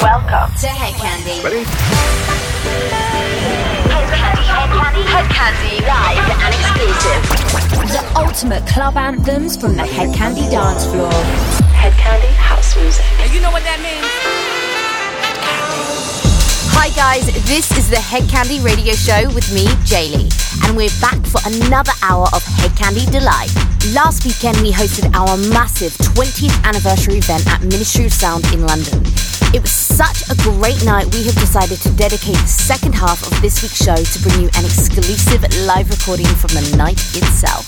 Welcome to Hed Kandi. Ready? Hed Kandi, Hed Kandi, Hed Kandi, live and exclusive. The ultimate club anthems from the Hed Kandi dance floor. Hed Kandi house music. And you know what that means? Hi guys, this is the Hed Kandi Radio Show with me, Jaylee, and we're back for another hour of Hed Kandi Delight. Last weekend we hosted our massive 20th anniversary event at Ministry of Sound in London. It was such a great night, we have decided to dedicate the second half of this week's show to bring you an exclusive live recording from the night itself.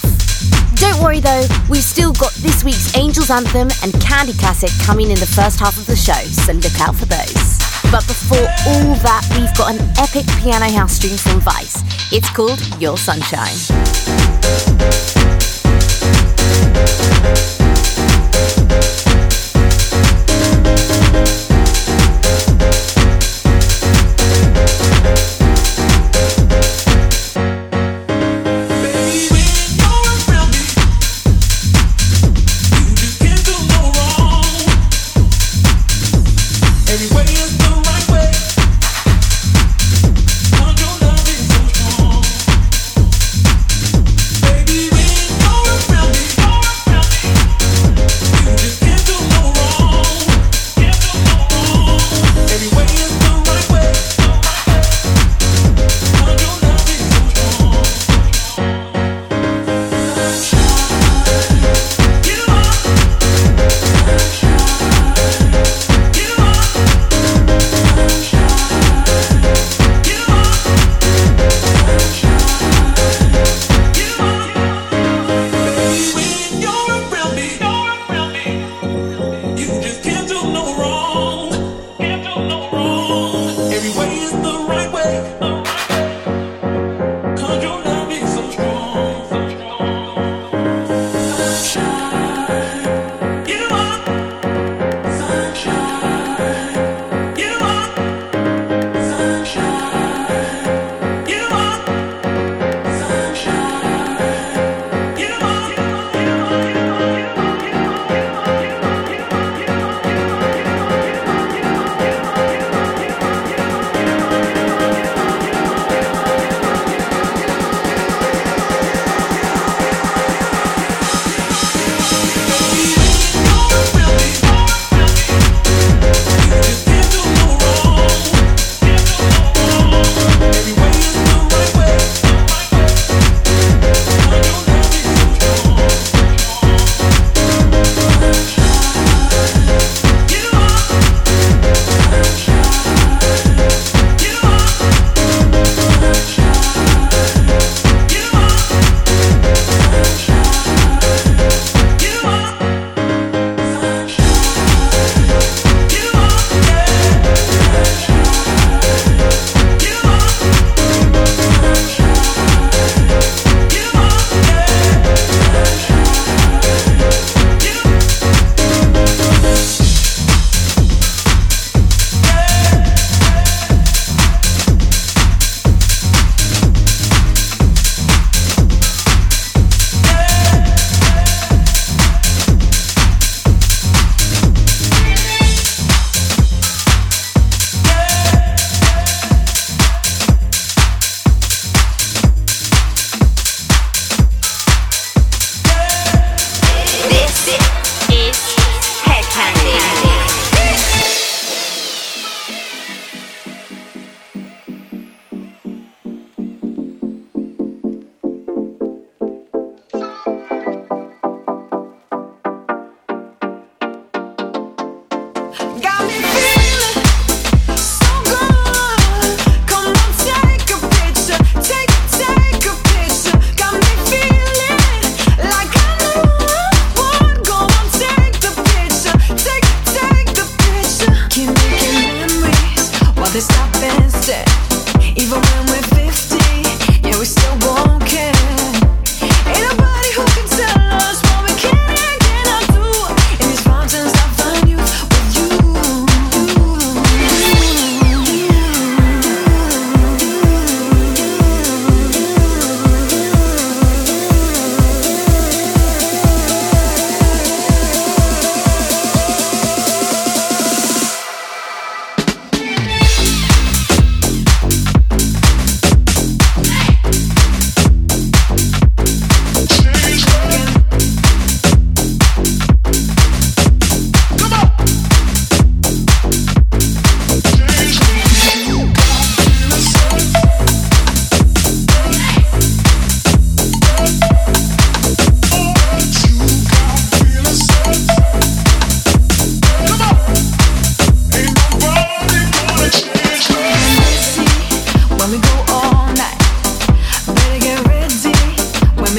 Don't worry though, we've still got this week's Angels Anthem and Candy Classic coming in the first half of the show, so look out for those. But before all that, we've got an epic piano house stream from Vice. It's called Your Sunshine.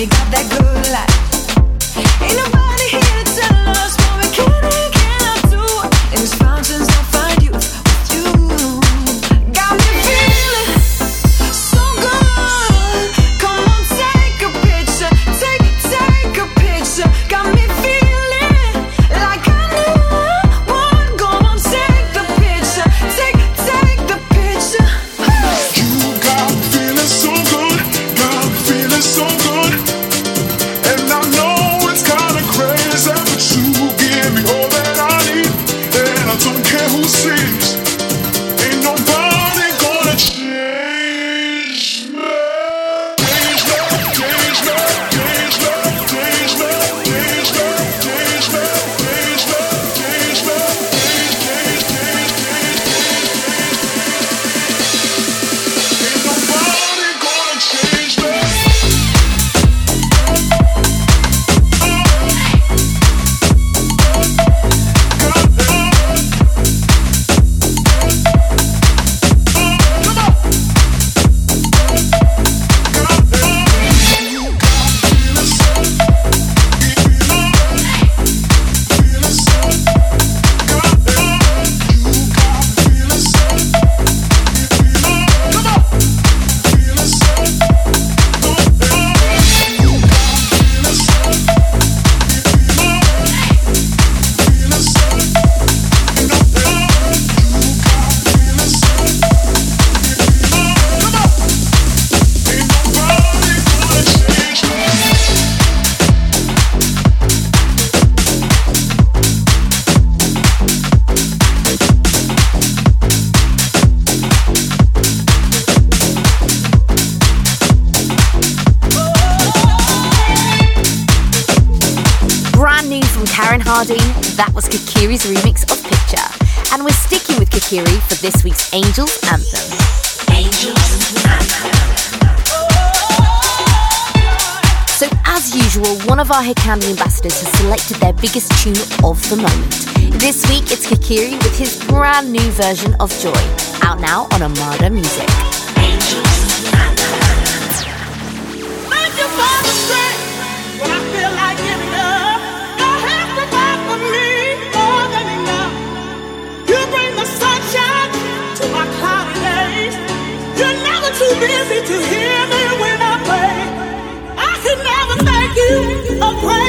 me got that good life. Ain't nobody this week's Angels Anthem. Anthem. So, as usual, one of our Hed Kandi ambassadors has selected their biggest tune of the moment. This week, it's Kikiri with his brand new version of Joy, out now on Armada Music. Angels busy to hear me when I pray. I can never thank you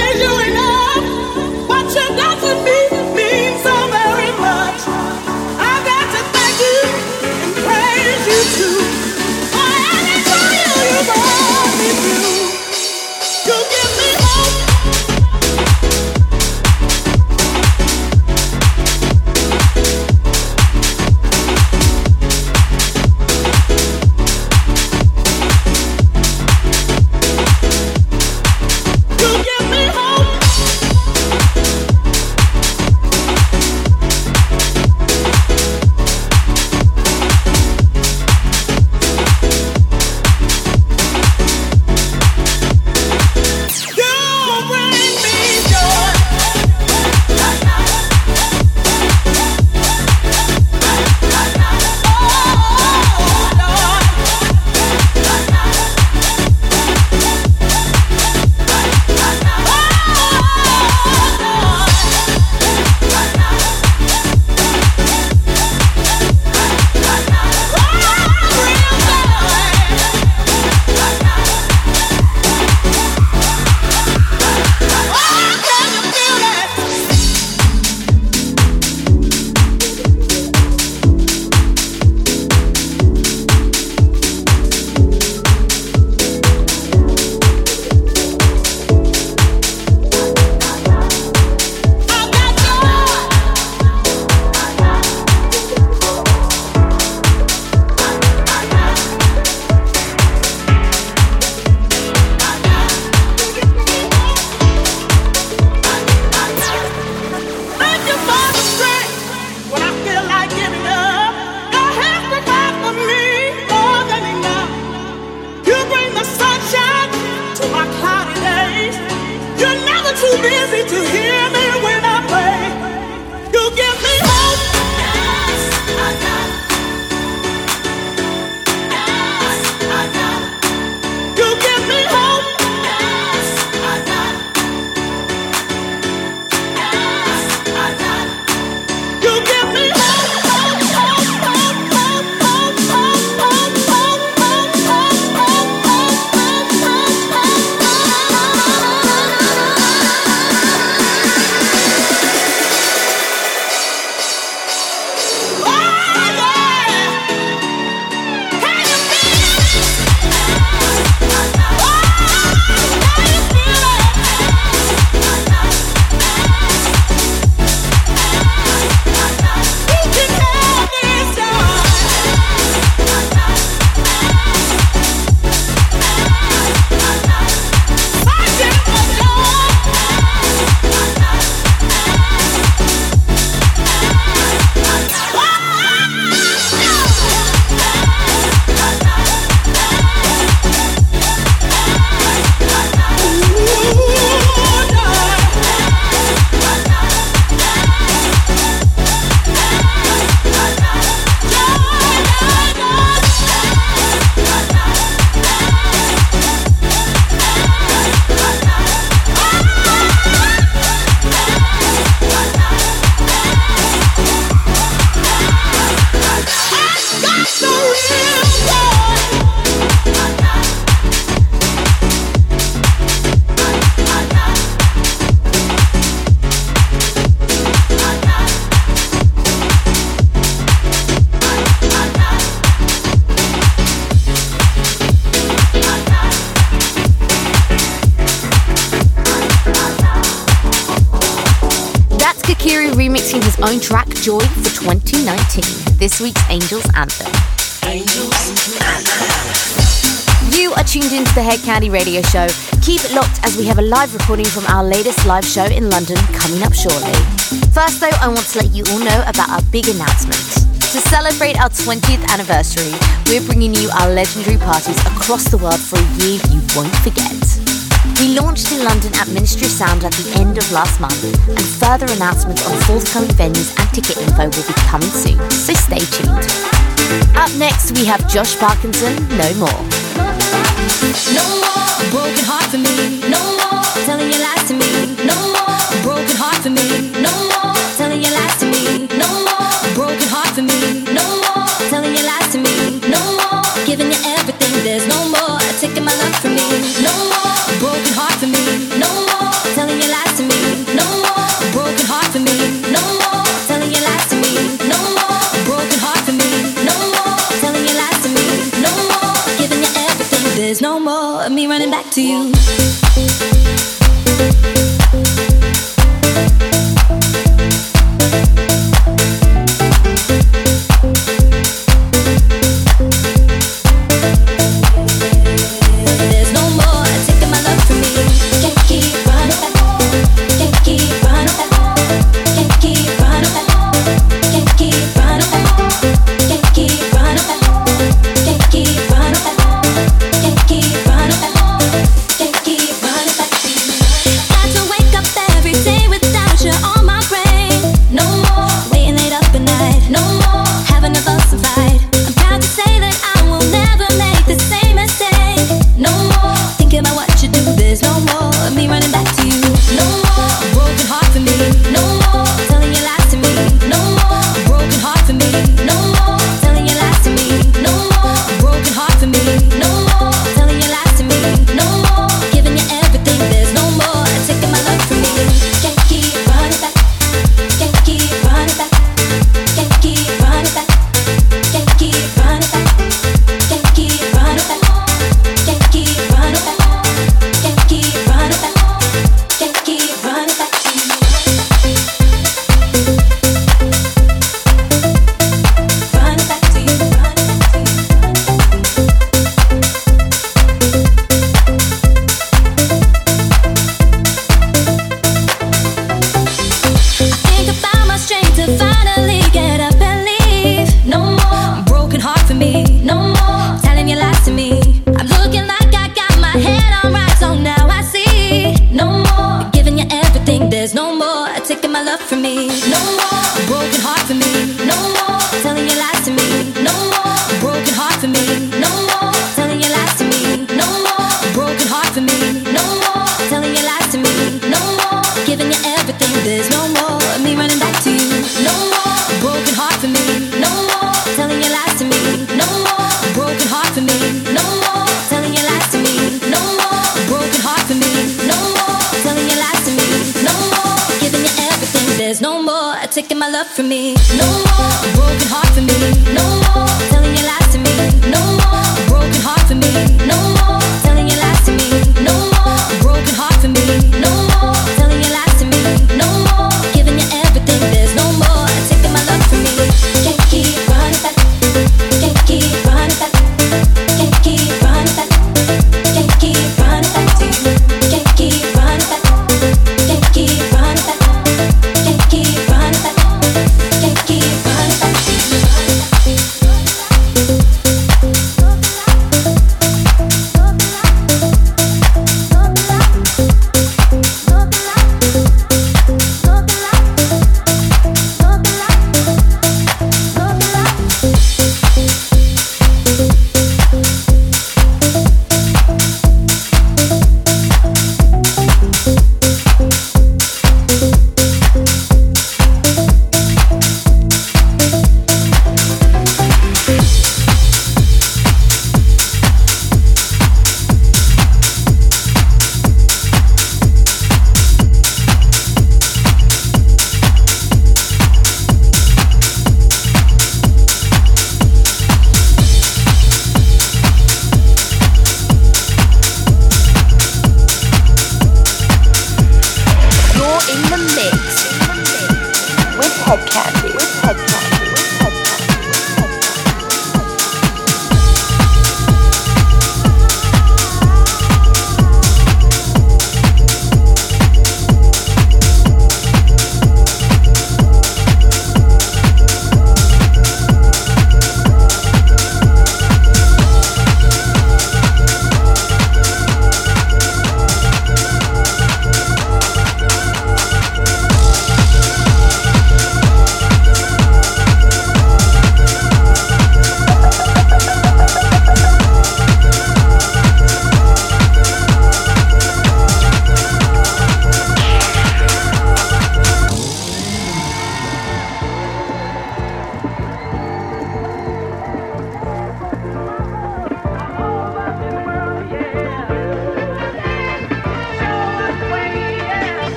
own track Joy for 2019, this week's Angels Anthem. Angels Anthem. You are tuned into the Hed Kandi Radio Show. Keep it locked as we have a live recording from our latest live show in London coming up shortly. First, though, I want to let you all know about our big announcement. To celebrate our 20th anniversary, we're bringing you our legendary parties across the world for a year you won't forget. We launched in London at Ministry of Sound at the end of last month, and further announcements on forthcoming venues and ticket info will be coming soon, so stay tuned. Up next, we have Josh Parkinson, No More. No more broken heart for me. to you.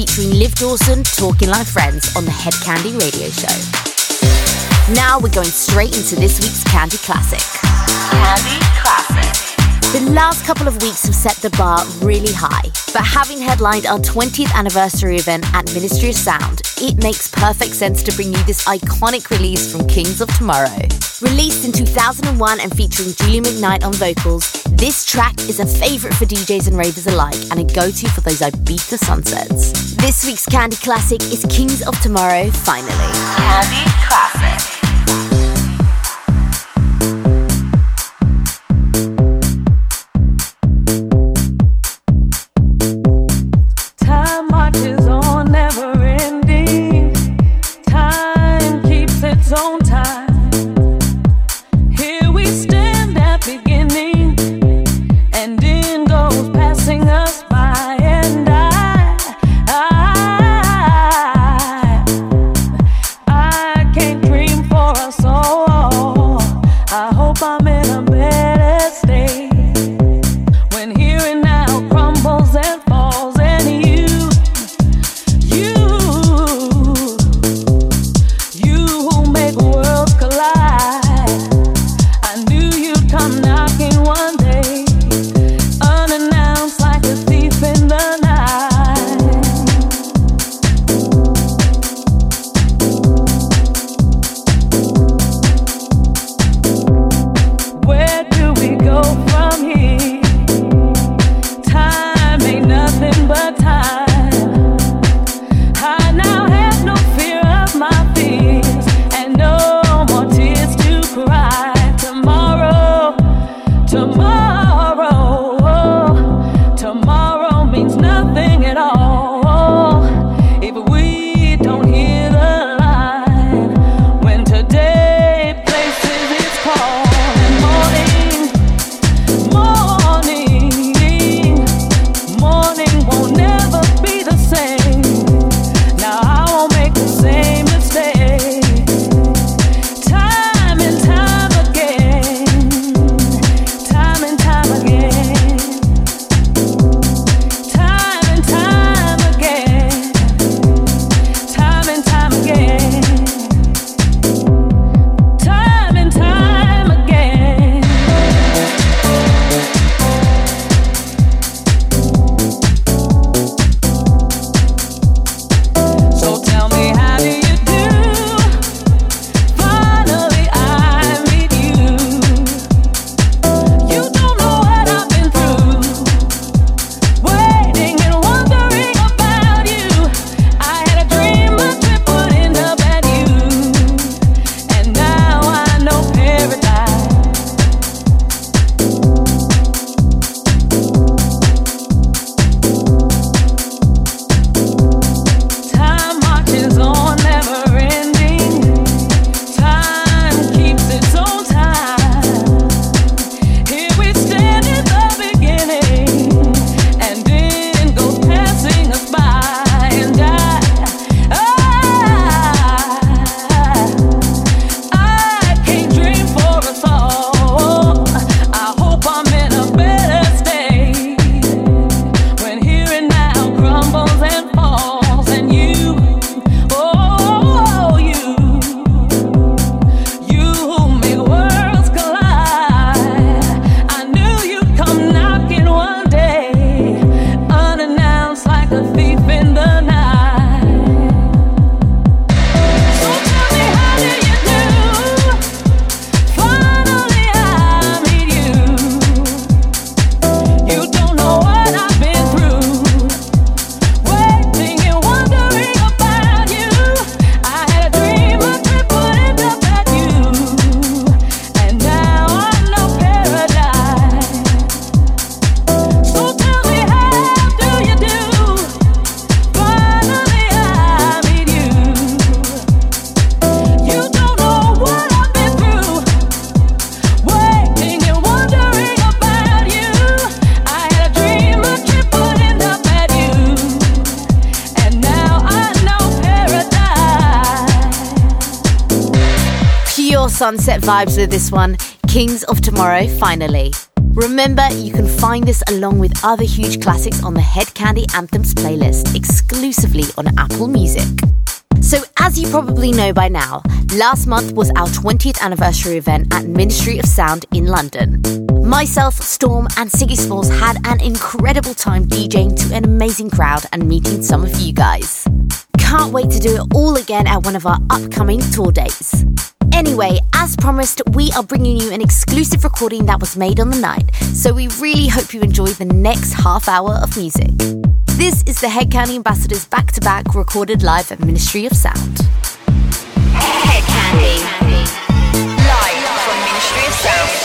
Featuring Liv Dawson talking like friends on the Hed Kandi radio show. Now we're going straight into this week's Candy Classic. Candy Classic. The last couple of weeks have set the bar really high, but having headlined our 20th anniversary event at Ministry of Sound, it makes perfect sense to bring you this iconic release from Kings of Tomorrow. Released in 2001 and featuring Julie McKnight on vocals, this track is a favourite for DJs and ravers alike and a go to for those Ibiza sunsets. This week's Candy Classic is Kings of Tomorrow, finally. Candy Classic. Sunset vibes with this one Kings of Tomorrow, finally. Remember, you can find this along with other huge classics on the Hed Kandi Anthems playlist exclusively on Apple Music. So, as you probably know by now, last month was our 20th anniversary event at Ministry of Sound in London. Myself, Storm, and Siggy Smalls had an incredible time DJing to an amazing crowd and meeting some of you guys. Can't wait to do it all again at one of our upcoming tour dates. Anyway, as promised, we are bringing you an exclusive recording that was made on the night, so we really hope you enjoy the next half hour of music. This is the Hedkandi Ambassadors back to back recorded live at Ministry of Sound. Hedkandi. Live from Ministry of Sound.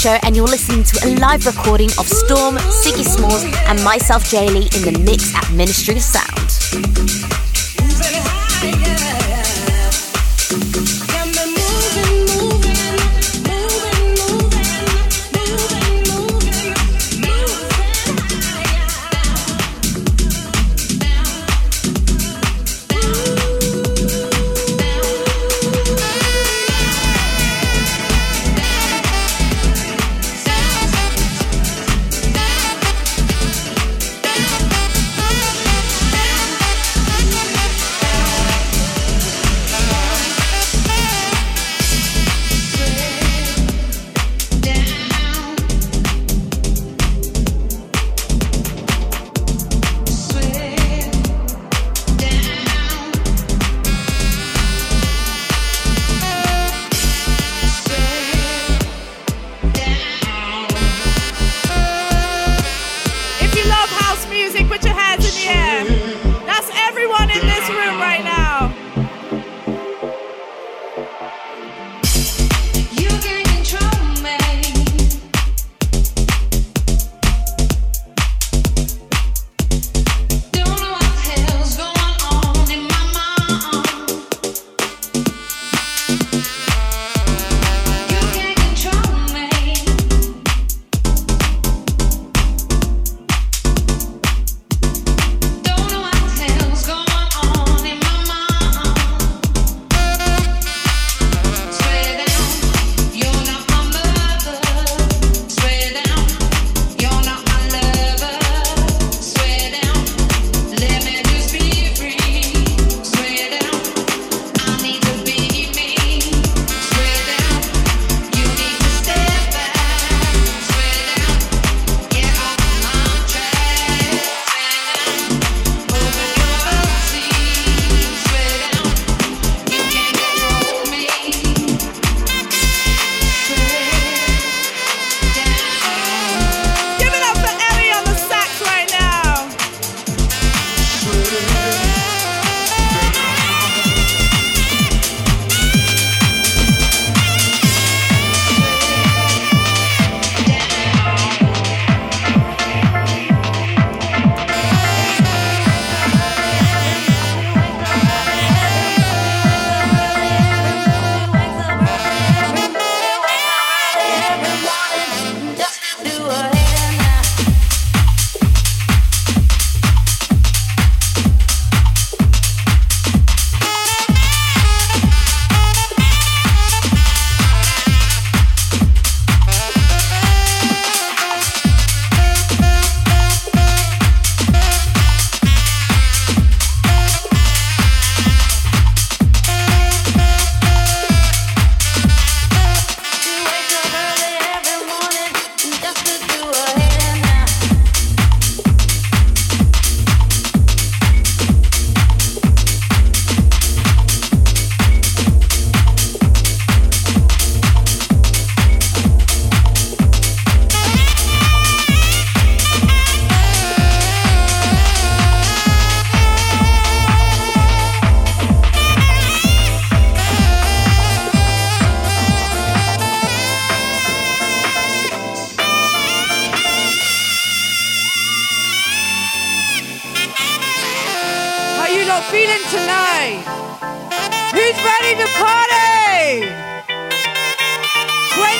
Show and you're listening to a live recording of Storm, Siggy Smalls, and myself, Jaylee, in the mix at Ministry of Sound.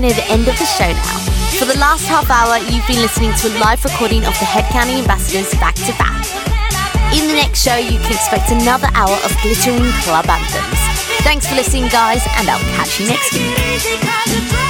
near the end of the show now. For the last half hour, you've been listening to a live recording of the Hedkandi Ambassadors back to back. In the next show, you can expect another hour of glittering club anthems. Thanks for listening, guys, and I'll catch you next week.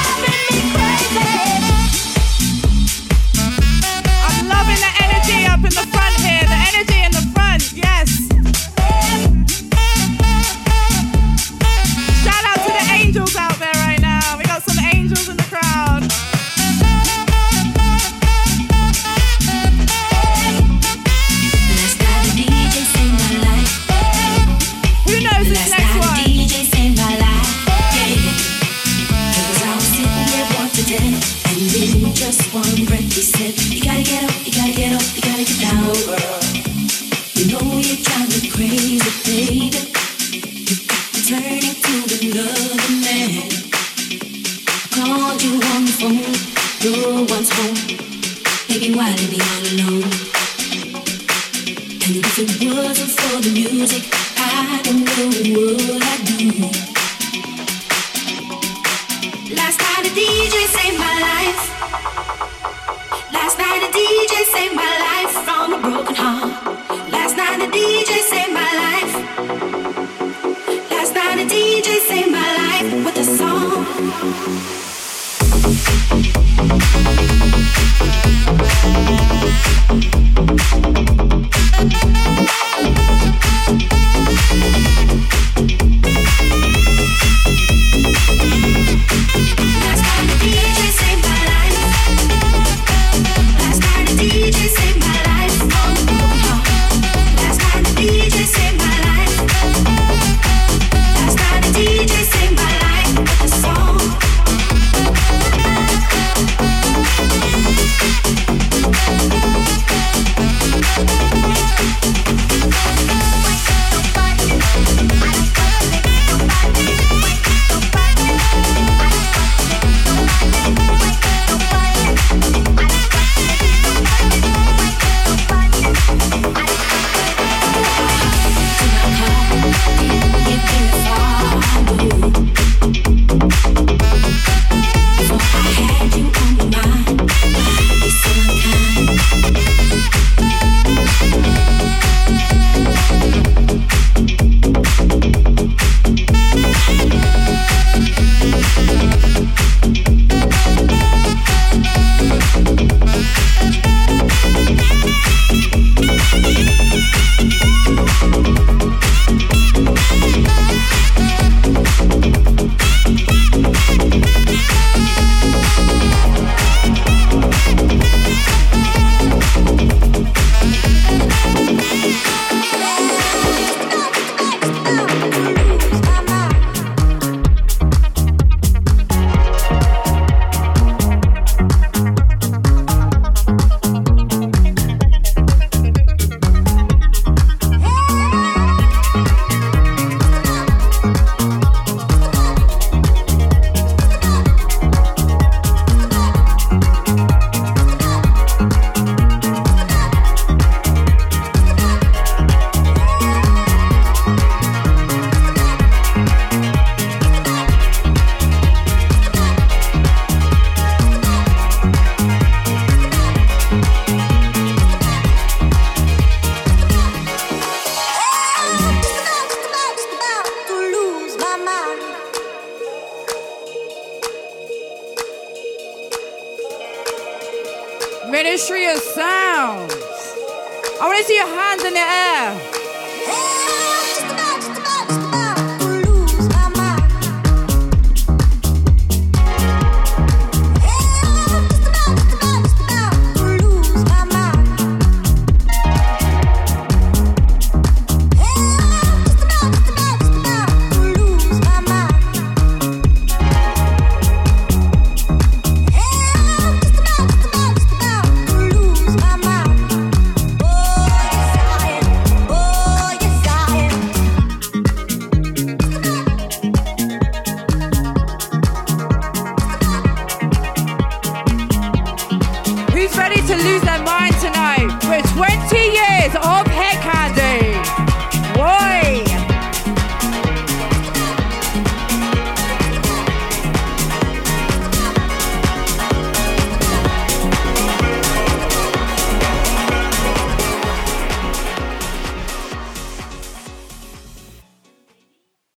Ministry of Sounds. I want